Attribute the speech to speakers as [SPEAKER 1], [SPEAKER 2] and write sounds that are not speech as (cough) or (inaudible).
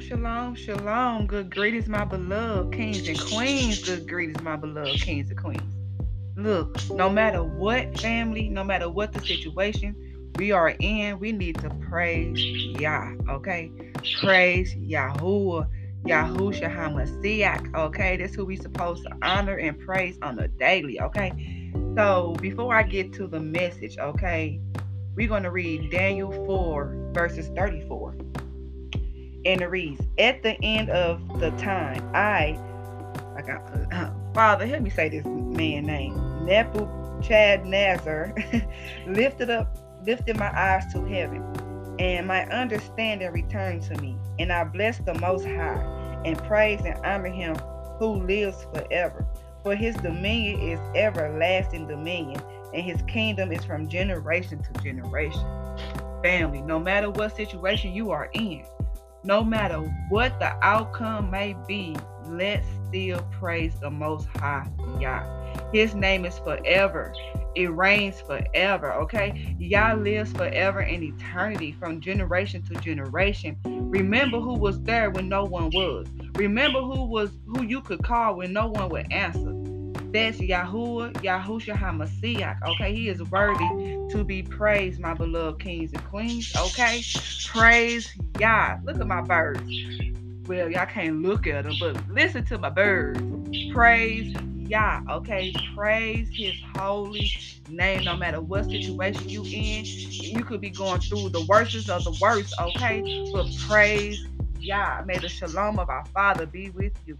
[SPEAKER 1] shalom, shalom. Good greetings, my beloved kings and queens. Good greetings, my beloved kings and queens. Look, no matter what family, no matter what the situation we are in, we need to praise Yah, okay? Praise Yahuwah, Yahushua HaMashiach, okay? That's who we supposed to honor and praise on a daily, okay? So before I get to the message, okay, we're going to read Daniel 4, verses 34 and it reads, At the end of the time, I, I got, uh, Father, help me say this man name, Nebuchadnezzar, (laughs) lifted up, lifted my eyes to heaven, and my understanding returned to me, and I blessed the Most High, and praise and honor Him who lives forever. For His dominion is everlasting dominion, and His kingdom is from generation to generation. Family, no matter what situation you are in, no matter what the outcome may be, let's still praise the Most High Yah. His name is forever. It reigns forever, okay? Yah lives forever in eternity from generation to generation. Remember who was there when no one was. Remember who was who you could call when no one would answer. That's Yahuwah, Yahushua HaMashiach. Okay, he is worthy to be praised, my beloved kings and queens. Okay, praise Yah. Look at my birds. Well, y'all can't look at them, but listen to my birds. Praise Yah. Okay, praise His holy name. No matter what situation you in, you could be going through the worstest of the worst. Okay, but praise Yah. May the shalom of our Father be with you.